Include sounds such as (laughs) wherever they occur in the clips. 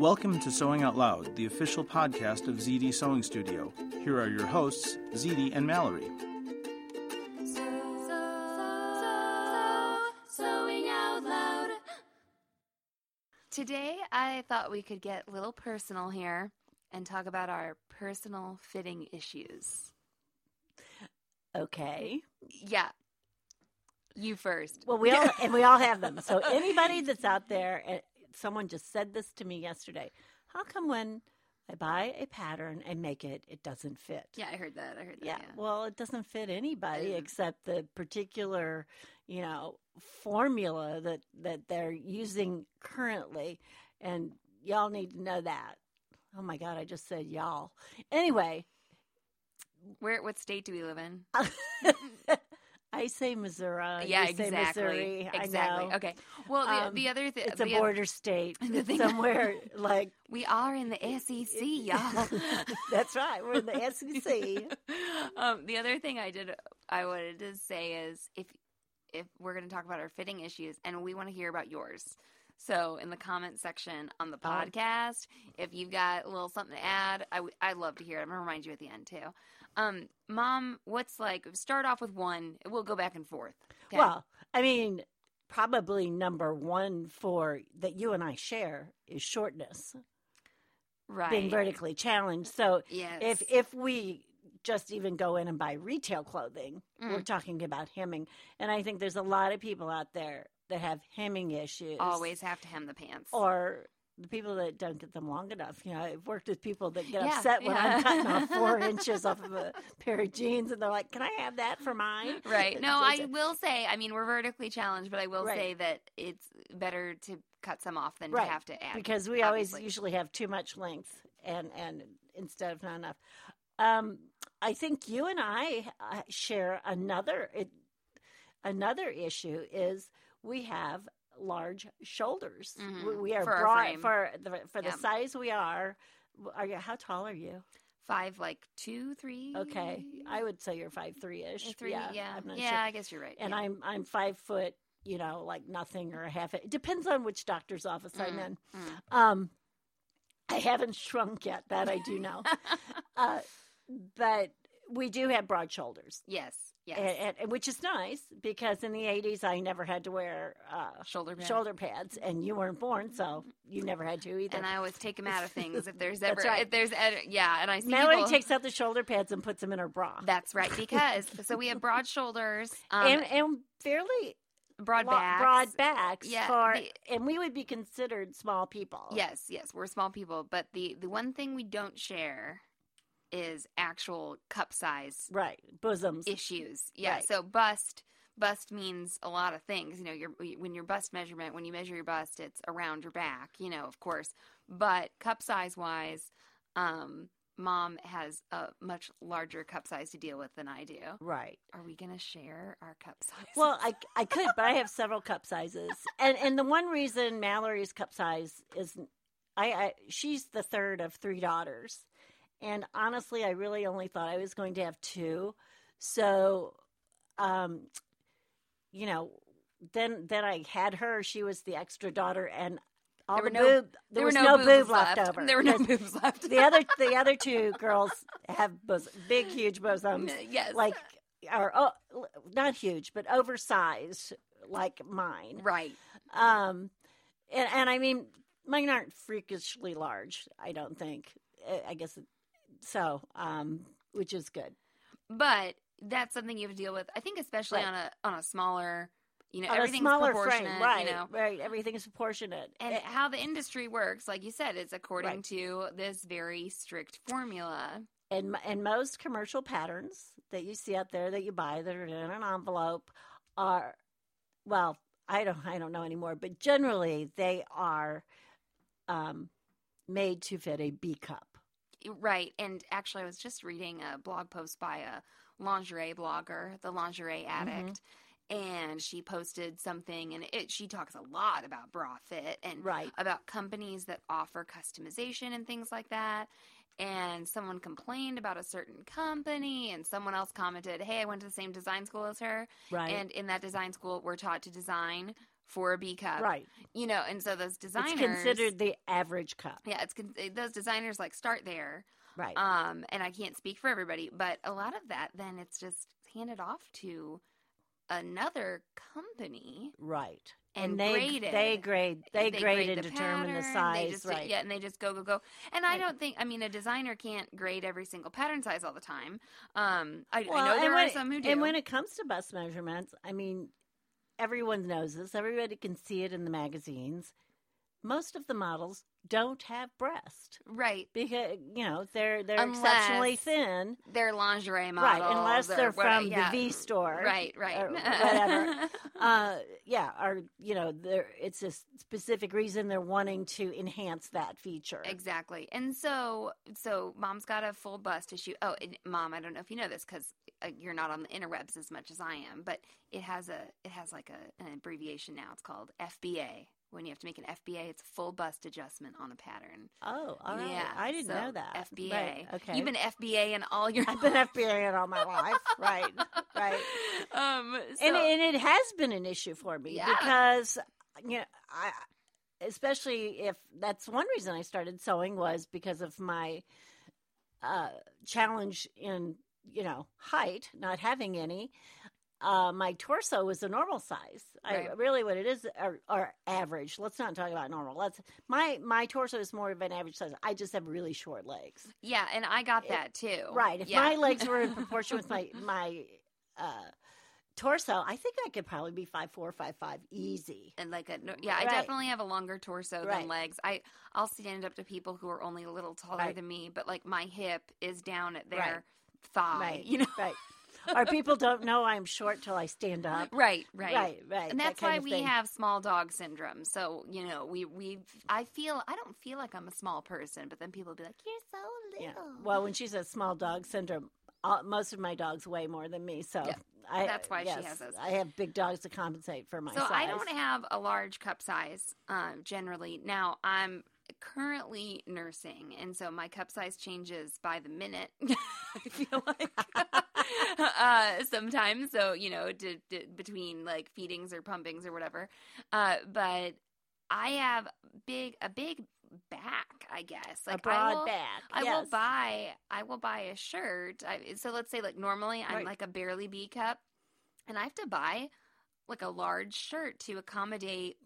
Welcome to Sewing Out Loud, the official podcast of ZD Sewing Studio. Here are your hosts, ZD and Mallory. Sewing out loud. Today, I thought we could get a little personal here and talk about our personal fitting issues. Okay. Yeah. You first. Well, we all and we all have them. So anybody that's out there, and someone just said this to me yesterday. How come when I buy a pattern and make it, it doesn't fit? Yeah, I heard that. I heard that. Yeah. Yeah. Well, it doesn't fit anybody Mm. except the particular, you know, formula that that they're using currently, and y'all need to know that. Oh my God, I just said y'all. Anyway, Where? What state do we live in? (laughs) I say Missouri. yeah, exactly. Missouri. Exactly. Okay. Well, the, Um, the other thing. It's a border state. (laughs) The thing- somewhere (laughs) like We are in the SEC, (laughs) y'all. That's right. We're in the SEC. um, the other thing I did, I wanted to say is if if we're going to talk about our fitting issues, and we want to hear about yours. So in the comment section on the Oh. podcast, if you've got a little something to add, I w- I'd love to hear it. I'm gonna remind you at the end too. Um, Mom, what's like? Start off with one. We'll go back and forth. Okay? Well, I mean, probably number one for that you and I share is shortness, right. being vertically challenged. So Yes. if if we just even go in and buy retail clothing, we're Mm. talking about hemming, and I think there's a lot of people out there that have hemming issues. always have to hem the pants. or the people that don't get them long enough. You know, I've worked with people that get Yeah, upset when I'm cutting off (laughs) four inches off of a pair of jeans, and they're like, "Can I have that for mine?" Right. (laughs) No, I will say, I mean, we're vertically challenged, but I will Right. say that it's better to cut some off than Right, to have to add. because we always usually have too much length and and instead of not enough. Um, I think you and I uh, share another it, another issue is we have large shoulders. Mhm, We, we are for broad for the for the size we are. Are you? How tall are you? Five, like two, three. Okay, I would say you're five three ish. three. Yeah, yeah, I'm not yeah sure. I guess you're right. And yeah. I'm I'm five foot. You know, like nothing or a half. It depends on which doctor's office I'm Mm, in. mm. Um, I haven't (laughs) shrunk yet. That I do know. (laughs) uh, but we do have broad shoulders, yes, yes. and, and, which is nice because in the '80s I never had to wear uh, shoulder pads. shoulder pads, and you weren't born, so you never had to either. And I always take them out of things if there's (laughs) ever right. if there's yeah, and I see Mallory people, takes out the shoulder pads and puts them in her bra, That's right because so we have broad shoulders, (laughs) um, and and fairly broad backs. broad backs Yeah, for, the- and we would be considered small people. Yes, yes, we're small people, but the the one thing we don't share is actual cup size right. Bosoms. issues. Yeah. Right. So bust bust means a lot of things. You know, your when your bust measurement, when you measure your bust, it's around your back. You know, of course. But cup size wise, um, mom has a much larger cup size to deal with than I do. Right. Are we gonna share our cup size? Well, I, I could, but I have several cup sizes, and and the one reason Mallory's cup size is, I, I she's the third of three daughters, and honestly, I really only thought I was going to have two, so, um, you know, then then I had her. She was the extra daughter, and all There the were no- boob. There, there was no, no boob boobs left, left. over. There were no boobs left. Over. The other the other two girls have bos- big, huge bosoms yes. like are oh, not huge but oversized like mine right. um and, and I mean, mine aren't freakishly large. I don't think. I- I guess so, um, which is good. but that's something you have to deal with. I think especially Right. on a on a smaller, you know, On everything's smaller proportionate, frame, right? you know. Right. Everything's proportionate. And Eh, how the industry works, like you said, is according Right. to this very strict formula. and and most commercial patterns that you see out there that you buy that are in an envelope are well i don't i don't know anymore but generally they are um, made to fit a b cup Right. And actually, I was just reading a blog post by a lingerie blogger, the lingerie Mm-hmm. addict. And she posted something, and it, she talks a lot about bra fit and right about companies that offer customization and things like that. And someone complained about a certain company, and someone else commented, Hey, I went to the same design school as her. right And in that design school, we're taught to design for a B cup. right You know, and so those designers. it's considered the average cup Yeah, it's con- those designers like start there. right Um, and I can't speak for everybody, but a lot of that then it's just handed off to another company right and, they graded. they grade they, grade, and the determine the size just, right Yeah, and they just go go go. And I don't think I mean a designer can't grade every single pattern size all the time. Um, I, I Well, know and there when, are some who do. And when it comes to bust measurements, I mean, everyone knows this. Everybody can see it in the magazines. Most of the models don't have breast right, because you know they're they're exceptionally thin, they're lingerie models, right? Unless they're from yeah, the V store, Right, right, or (laughs) whatever. uh, yeah, or you know, there it's a specific reason they're wanting to enhance that feature. Exactly. And so, so mom's got a full bust issue. Oh, and mom, I don't know if you know this because uh, you're not on the interwebs as much as I am, but it has a, it has like a, an abbreviation now. It's called FBA. When you have to make an FBA, it's a full bust adjustment on a pattern. Oh, all right. Yeah, I didn't so know that. FBA. Right, Okay. You've been FBA in all your. I've been FBA in all my life. (laughs) Right. Right. Um. So, and and it has been an issue for me Yeah. because you know I especially if that's one reason I started sewing was because of my uh, challenge in you know height, not having any. Uh, my torso was a normal size. I really what it is, or average. Let's not talk about normal. Let's my my torso is more of an average size. I just have really short legs. yeah, and I got that too. Right. If Yeah. my legs were in (laughs) proportion with my my uh, torso, I think I could probably be five four, five five, easy. and like a yeah, I Right. definitely have a longer torso Right. than legs. I I'll stand up to people who are only a little taller Right. than me, but like my hip is down at their Right. thigh. Right. You know. Right. (laughs) or people don't know I'm short till I stand up. Right, right, Right. Right. And that's kind why we have small dog syndrome. So you know, we we I feel I don't feel like I'm a small person, but then people be like, "You're so little." Yeah. Well, when she says small dog syndrome, uh, most of my dogs weigh more than me, so Yeah. I, That's why she yes, has those. I have big dogs to compensate for my so size. I don't have a large cup size um, generally. Now I'm currently nursing, and so my cup size changes by the minute. (laughs) I feel like (laughs) uh, sometimes. So you know, d- d- between like feedings or pumpings or whatever. Uh, but I have big a big back. I guess a like broad I will, back. I will buy I will buy a shirt. I, so let's say like normally I'm Right. like a barely B cup and I have to buy like a large shirt to accommodate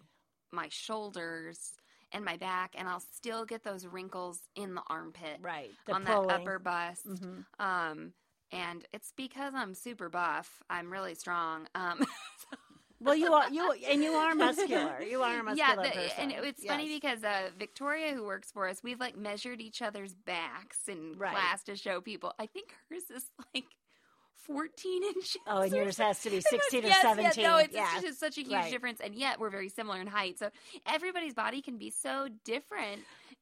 my shoulders and my back and I'll still get those wrinkles in the armpit right the on pulling. that upper bust. Mhm. Um and it's because I'm super buff. I'm really strong. Um (laughs) Well, you are you (laughs) and you are muscular. You are a muscular yeah, the- person. and it- it's funny because uh, Victoria, who works for us, we've like measured each other's backs in Right. class to show people. I think hers is like 14 (laughs) inches. Oh, and yours has to be 16 yes, or 17. Yeah, no, it's, yeah. it's just such a huge Right. difference, and yet we're very similar in height. So everybody's body can be so different.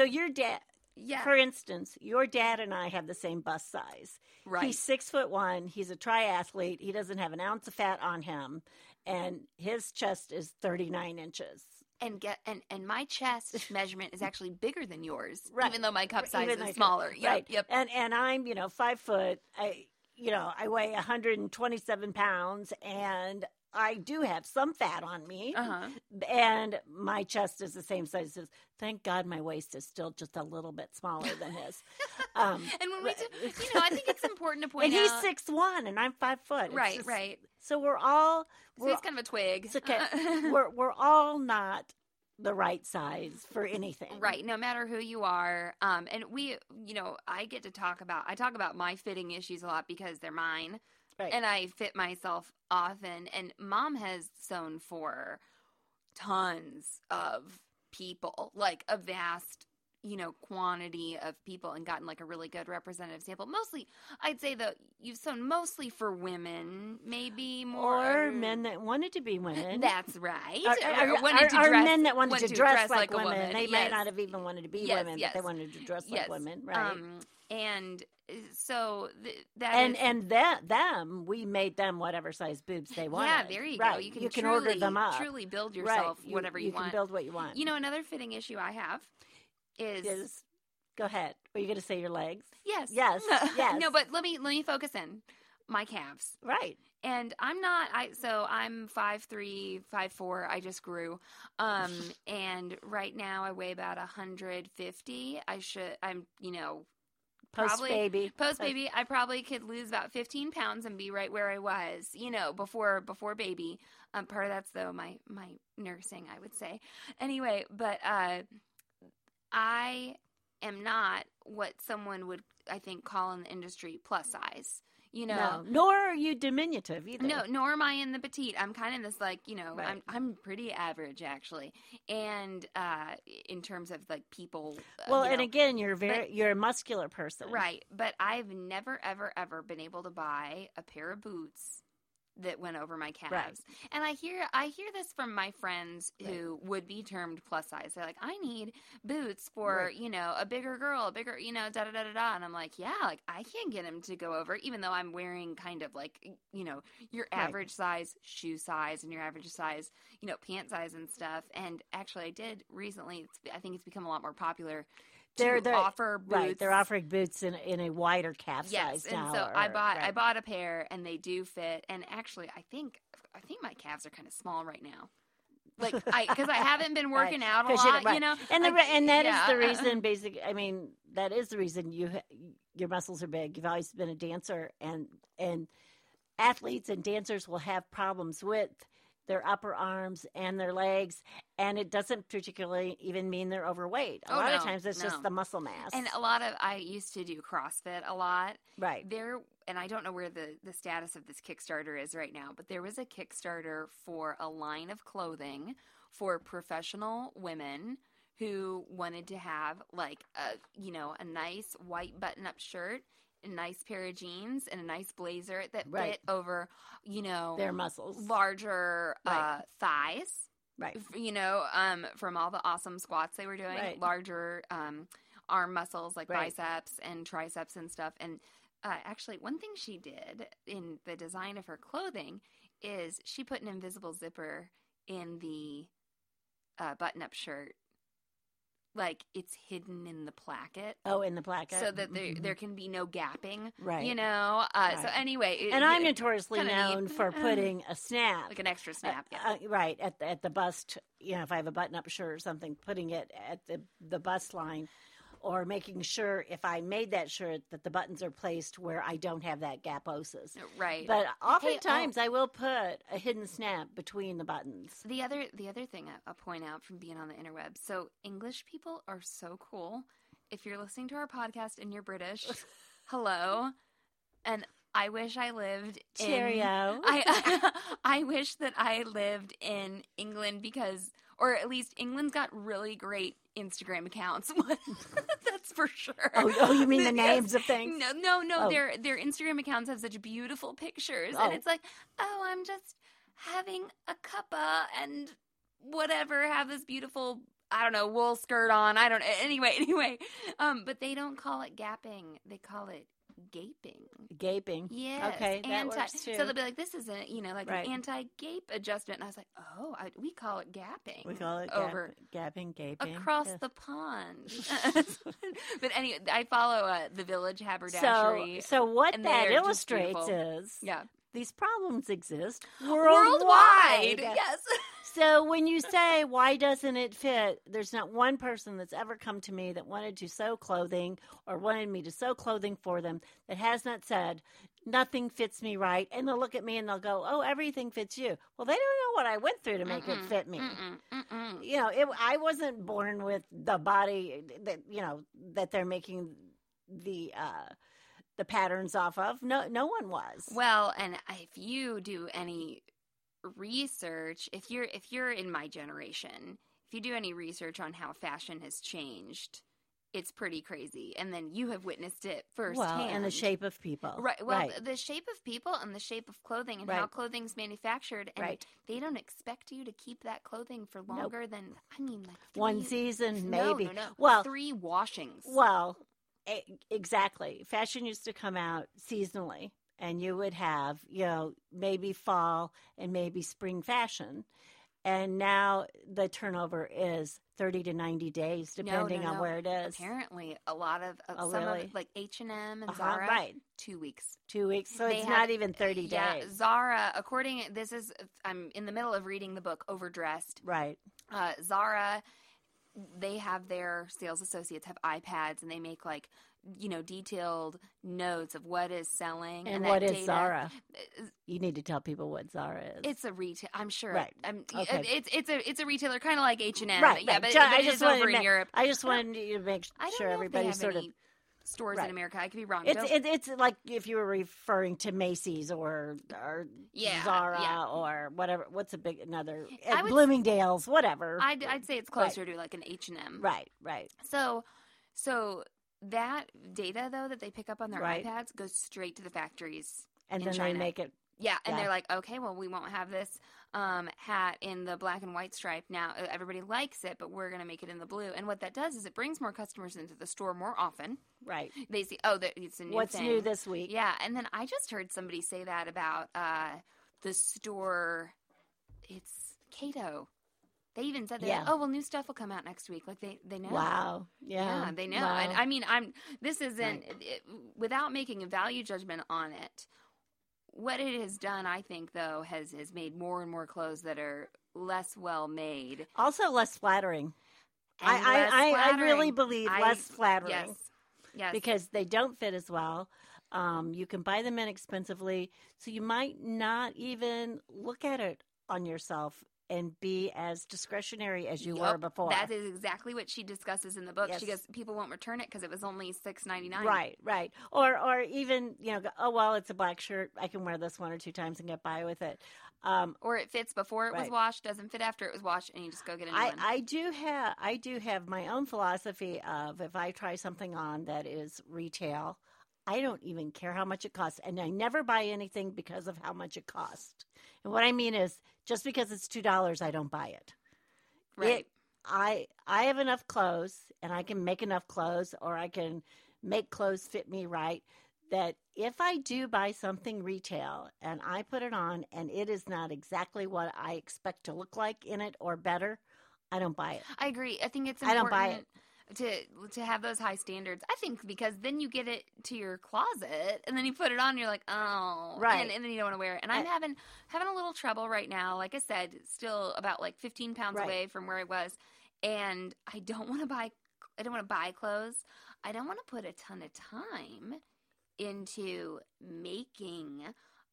So your dad, Yeah. for instance, your dad and I have the same bust size. Right. He's six foot one. He's a triathlete. He doesn't have an ounce of fat on him, and his chest is thirty nine inches. and get and and my chest (laughs) measurement is actually bigger than yours, Right. even though my cup size Even is smaller. Yep, right. yep. And and I'm you know five foot. I you know I weigh 127 pounds, and I do have some fat on me. Uh huh. And my chest is the same size as. Thank God my waist is still just a little bit smaller than his. (laughs) Um, And when we, do, (laughs) you know, I think it's important to (laughs) point. And out, he's six one, and I'm five foot. It's right, just- right. So we're all we're, he's kind of a twig. it's okay. we're we're all not the right size for anything. Right, no matter who you are. Um, and we, you know, I get to talk about, I talk about my fitting issues a lot because they're mine. Right. And I fit myself often. And mom has sewn for tons of people, like a vast, you know, quantity of people and gotten like a really good representative sample. Mostly, I'd say that you've sewn mostly for women, maybe more. Or men that wanted to be (laughs) women. That's right. Or, or- Or wanted or- to or dress- men that wanted want to dress, like, a women. woman. They may Yes. not have even wanted to be Yes, women, yes. but they wanted to dress like women, right? Um, and uh, so th- that and is- and that them, we made them whatever size boobs they wanted. yeah, there you right. go. You can, can truly, order them up. Truly build Right. yourself whatever you, you want. can build what you want. You know, another fitting issue I have is, is go ahead. Were you going to say your legs? yes, Yes, (laughs) yes. no, but let me let me focus in my calves. Right. and I'm not I so I'm five three, five four. I just grew. Um (laughs) and right now I weigh about hundred fifty. I should I'm you know Post Probably- baby. post baby I probably could lose about fifteen pounds and be right where I was, you know, before before baby. Um part of that's though my my nursing, I would say. Anyway, but uh I am not what someone would I think call in the industry plus size. You know, No, nor are you diminutive either. no, nor am I in the petite. I'm kind of this like you know, Right. I'm I'm pretty average actually, and uh, in terms of like people. uh, Well, and know, again, you're very you're a muscular person, right, but I've never ever ever been able to buy a pair of boots that went over my calves. And I hear I hear this from my friends who would be termed plus size. They're like, I need boots for Right. you know a bigger girl, a bigger you know da da da da da. And I'm like, yeah, like I can't get them to go over, even though I'm wearing kind of like you know your Right. average size shoe size and your average size you know pant size and stuff. And actually, I did recently. It's, I think it's become a lot more popular. They're- they're- offer boots. Right, they're offering boots in in a wider calf Yes, size and now. so I or- bought I bought a pair, and they do fit. And actually, I think I think my calves are kind of small right now. Like I because I haven't been (laughs) Right, working out a you- lot, you, right. know. and the I- and that is yeah. the reason. Basic, I mean, that is the reason you your muscles are big. You've always been a dancer, and and athletes and dancers will have problems with their upper arms and their legs, and it doesn't particularly even mean they're overweight. A Oh, lot of times, it's no. just the muscle mass. And a lot of I used to do CrossFit a lot. right, There and I don't know where the the status of this Kickstarter is right now, but there was a Kickstarter for a line of clothing for professional women who wanted to have like a you know a nice white button up shirt, a nice pair of jeans, and a nice blazer that Right. fit over you know their muscles. larger uh, thighs Right, you know, um, from all the awesome squats they were doing, Right. larger um, arm muscles like Right. biceps and triceps and stuff. And uh, actually, one thing she did in the design of her clothing is she put an invisible zipper in the uh, button-up shirt, like it's hidden in the placket. oh, in the placket, So that there, Mhm. there can be no gapping, right, you know. Uh, So anyway, it- And I'm notoriously kinda neat. known for (laughs) putting a snap like an extra snap. Yeah. Uh, uh, right at the, at the bust. You know, if I have a button-up shirt or something, putting it at the the bust line, or making sure if I made that shirt that the buttons are placed where I don't have that gaposis. Uh, right. But oh. oftentimes I will put a hidden snap between the buttons. The other the other thing I- I'll point out from being on the interweb. So English people are so cool. If you're listening to our podcast and you're British, (laughs) hello. and I wish I lived in Cheerio. I (laughs) I wish that I lived in England because or at least England's got really great Instagram accounts. (laughs) That's for sure. Oh, oh, you mean the (laughs) names of things? No, no, no. Oh. Their their Instagram accounts have such beautiful pictures, Oh. and it's like, oh, I'm just having a cuppa and whatever, have this beautiful. I don't know wool skirt on. I don't. Know. Anyway, (laughs) anyway, um, but they don't call it gapping. They call it gaping. Gaping. Yes. Okay, that works too. So they'll be like, "This isn't, you know, like Right. an anti-gape adjustment." And I was like, "Oh, I, we call it gapping." We call it over gap, gapping, gaping. across Yes. the pond. (laughs) (laughs) but anyway, I follow uh, the Village Haberdashery. so so what that illustrates is yeah, these problems exist worldwide. worldwide. Yes. (laughs) So when you say why doesn't it fit, there's not one person that's ever come to me that wanted to sew clothing or wanted me to sew clothing for them that has not said nothing fits me right, and they'll look at me and they'll go, "Oh, everything fits you." Well, they don't know what I went through to make it Mm-mm, fit me. mm-mm, mm-mm. You know, it, I wasn't born with the body that you know that they're making the uh, the patterns off of. No, no one was. Well, and if you do any research, if you're if you're in my generation, if you do any research on how fashion has changed, it's pretty crazy. And then you have witnessed it firsthand. well, and the shape of people. Right. Well, right. the shape of people and the shape of clothing and how Right. clothing's manufactured, and Right. they don't expect you to keep that clothing for longer than I mean, like One season, no, maybe. No, no, Well, three washings. Well, exactly. Fashion used to come out seasonally, and you would have, you know, maybe fall and maybe spring fashion. And now the turnover is 30 to 90 days, No, no, depending on no. where it is. Apparently, a lot of uh, Oh, some really? of like H and M and Uh-huh, Zara, right. two weeks. Two weeks. So They it's have- not even 30 Yeah, days. Zara. According, this is I'm in the middle of reading the book Overdressed. Right. uh, Zara, they have their sales associates have iPads and they make like you know detailed notes of what is selling And that what is data- Zara? You need to tell people what Zara is. It's a retail. I'm sure. Right. I'm, Okay. It's it's a it's a retailer, kind of like H and M. right. Yeah, right. but, but I just wanted over in ma- Europe. I just wanted you to make sure everybody sort of stores Right. in America. I could be wrong. It's it, it's like if you were referring to Macy's or or Yeah, Zara yeah. or whatever. What's a big another would- Bloomingdale's, whatever. I'd I'd say it's closer to like an H and M. right, right. So, so that data though that they pick up on their Right. iPads goes straight to the factories. And in then China. they make it Yeah, and Yeah. they're like, okay, well, we won't have this um, hat in the black and white stripe now. Uh, Everybody likes it, but we're going to make it in the blue. And what that does is it brings more customers into the store more often. right. They see, oh, it's a new What's thing. new this week? Yeah, and then I just heard somebody say that about uh, the store. It's Cato. They even said, they're like, "Oh, well, new stuff will come out next week." Like they they know. Wow. Yeah. Yeah, they know. Wow. And I mean, I'm. This isn't Right. it, without making a value judgment on it. What it has done, I think, though, has has made more and more clothes that are less well made. also less flattering. I, less I, I, I really believe I- less flattering Yes, yes. because they don't fit as well. Um, you can buy them inexpensively, so you might not even look at it on yourself and be as discretionary as you were before. That is exactly what she discusses in the book. She goes, people won't return it because it was only six ninety nine. Right, right. Or or even, you know, oh well, it's a black shirt. I can wear this one or two times and get by with it. Um, Or it fits before it was washed, doesn't fit after it was washed, and you just go get a new I, one. I do have I do have my own philosophy of if I try something on that is retail, I don't even care how much it costs, and I never buy anything because of how much it costs. And what I mean is, just because it's two dollars, I don't buy it. right. It, I I have enough clothes, and I can make enough clothes, or I can make clothes fit me right. That if I do buy something retail and I put it on, and it is not exactly what I expect to look like in it or better, I don't buy it. I agree. I think it's I don't buy it. To to have those high standards. I think because then you get it to your closet and then you put it on and you're like, "Oh." Right. And, and then you don't want to wear it. And I'm And- having having a little trouble right now. Like I said, still about like 15 pounds Right. away from where I was and I don't want to buy I don't want to buy clothes. I don't want to put a ton of time into making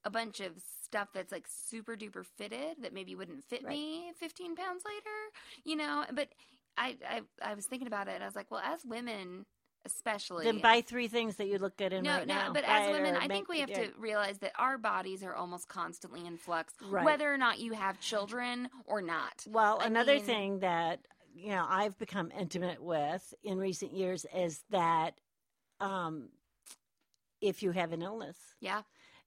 a bunch of stuff that's like super duper fitted that maybe wouldn't fit Right. me 15 pounds later, you know. But I, I, I was thinking about it and I was like, well, as women, especially. Then buy three things that you look good in no, right no, now. but Buy as women, I think we have to realize that our bodies are almost constantly in flux, Right. whether or not you have children or not. Well, I another mean- thing that you know I've become intimate with in recent years is that um, if you have an illness, Yeah,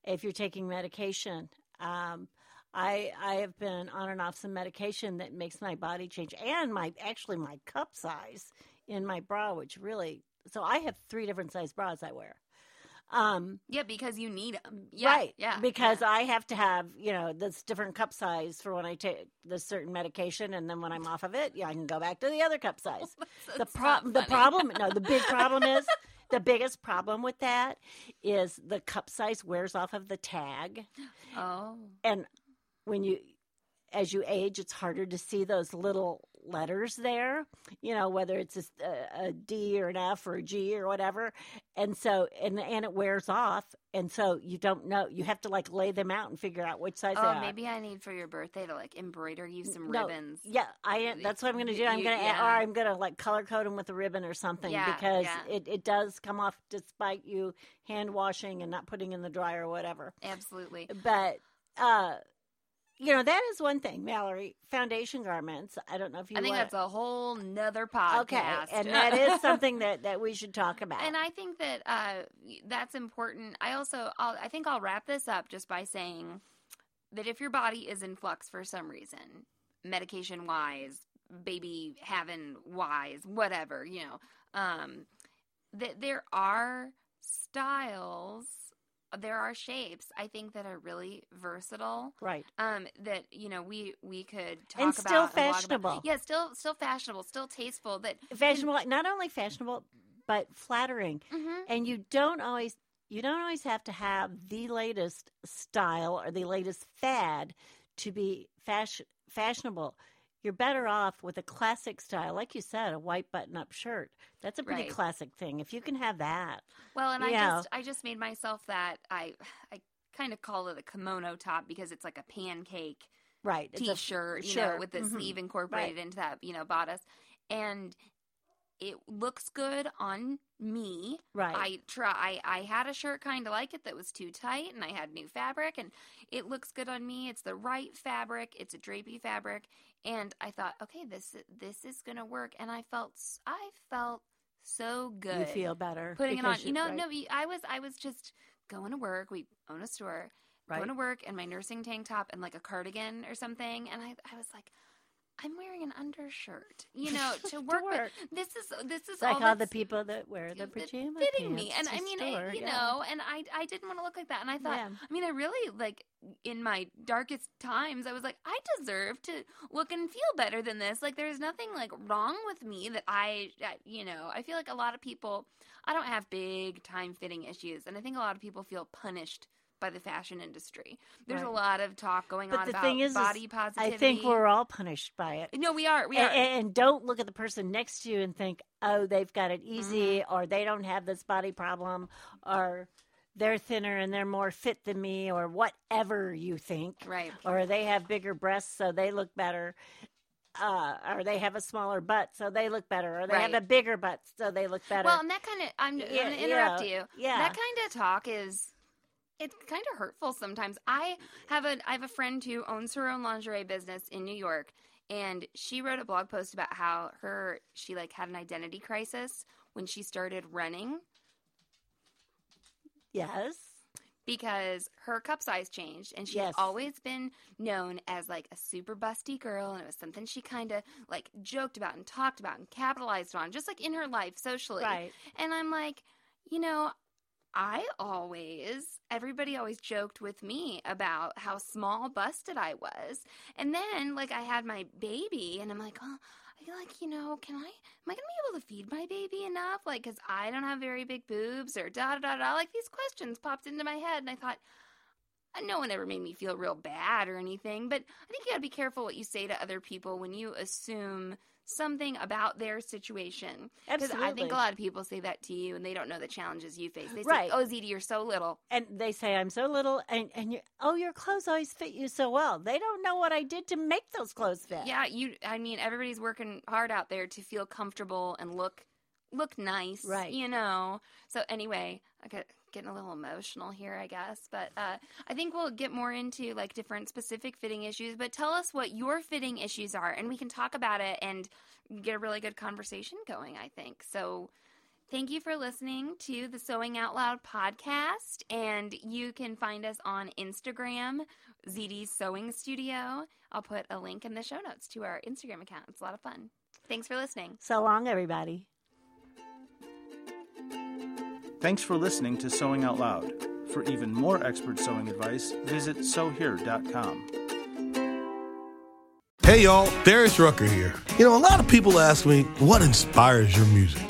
if you're taking medication, um, I I have been on and off some medication that makes my body change and my actually my cup size in my bra, which really so I have three different size bras I wear. Um, yeah, because you need them. Yeah, right. Yeah, Because yeah. I have to have, you know, this different cup size for when I take this certain medication, and then when I'm off of it, yeah, I can go back to the other cup (laughs) size. the problem, the problem, no, the big (laughs) problem is the biggest problem with that is the cup size wears off of the tag, Oh, and when you as you age, it's harder to see those little letters there, you know, whether it's a, a D or an F or a G or whatever. And so, and, and it wears off. And so you don't know, you have to like lay them out and figure out which size they oh, maybe I need for your birthday to like embroider you some No, ribbons. Yeah, I. That's what I'm going to do. I'm going to, yeah. or I'm going to like color code them with a ribbon or something Yeah, because yeah. it, it does come off despite you hand washing and not putting in the dryer or whatever. Absolutely. But uh, you know that is one thing, Mallory. Foundation garments. I don't know if you. I think wanna- that's a whole nother podcast. okay, and that is (laughs) something that that we should talk about. And I think that uh, that's important. I also, I'll, I think I'll wrap this up just by saying that if your body is in flux for some reason, medication wise, baby having wise, whatever, you know, um, that there are styles, there are shapes. I think that are really versatile. right. Um, that you know we we could talk And about still and blog about. fashionable. Yeah, still still fashionable, still tasteful. That Fashionable, not only fashionable but flattering. Mhm. And you don't always you don't always have to have the latest style or the latest fad to be fashion fashionable. You're better off with a classic style, like you said, a white button-up shirt. That's a pretty Right. classic thing. If you can have that, Well, and I Yeah. just I just made myself that I I kind of call it a kimono top because it's like a pancake right? it's a- t-shirt, you sure, know, with the mhm, sleeve incorporated into that, you know, bodice, and it looks good on me. Right. I try. I, I had a shirt kind of like it that was too tight, and I had new fabric, and it looks good on me. It's the right fabric. It's a drapey fabric, and I thought, okay, this this is gonna work, and I felt I felt so good you feel better putting it on. You know, right, no, I was I was just going to work. We own a store. right. Going to work in my nursing tank top and like a cardigan or something, and I I was like. I'm wearing an undershirt, you (laughs) know, to work. with. work. This is this is like all all the people that wear the pajama fitting me, and to I mean, store, I, you yeah. know, and I I didn't want to look like that, and I thought, Yeah. I mean, I really like in my darkest times, I was like, I deserve to look and feel better than this. Like, there's nothing like wrong with me that I, you know, I feel like a lot of people, I don't have big time fitting issues, and I think a lot of people feel punished by the fashion industry. There's a lot of talk going But on the about is, body positivity. I think we're all punished by it. no, we are, we A- are. And, don't look at the person next to you and think, oh, they've got it easy, Mm-hmm. or they don't have this body problem, or they're thinner and they're more fit than me, or whatever you think. right. Or they have bigger breasts, so they look better. Uh, or they have a smaller butt, so they look better. Or they have a bigger butt, so they look better. Well, and that kind of, I'm, Yeah, I'm going to interrupt you. yeah. That kind of talk is, it's kind of hurtful sometimes. I have a, I have a friend who owns her own lingerie business in New York, and she wrote a blog post about how her, she like had an identity crisis when she started running yes. because her cup size changed and she's Yes. always been known as like a super busty girl and it was something she kind of like joked about and talked about and capitalized on just like in her life socially Right. and i'm like you know i always everybody always joked with me about how small busted i was and then like i had my baby and i'm like oh I like, you know, can I, am I going to be able to feed my baby enough? Like, cause I don't have very big boobs or da da da da. Like these questions popped into my head and I thought, uh, no one ever made me feel real bad or anything, but I think you gotta be careful what you say to other people when you assume something about their situation. Because I think a lot of people say that to you and they don't know the challenges you face. They say, Right. oh, Zeddy, you're so little. and they say I'm so little, and and you, oh, your clothes always fit you so well. They don't know what I did to make those clothes fit. Yeah, you, I mean, everybody's working hard out there to feel comfortable and look look nice, Right. You know. So anyway, I get getting a little emotional here, I guess, but uh, I think we'll get more into like different specific fitting issues. But tell us what your fitting issues are, and we can talk about it and get a really good conversation going. I think so. Thank you for listening to the Sewing Out Loud podcast. And you can find us on Instagram, ZD's Sewing Studio. I'll put a link in the show notes to our Instagram account. It's a lot of fun. Thanks for listening. So long, everybody. Thanks for listening to Sewing Out Loud. For even more expert sewing advice, visit sewhere.com. Hey y'all, Darius Rucker here. You know, a lot of people ask me, what inspires your music?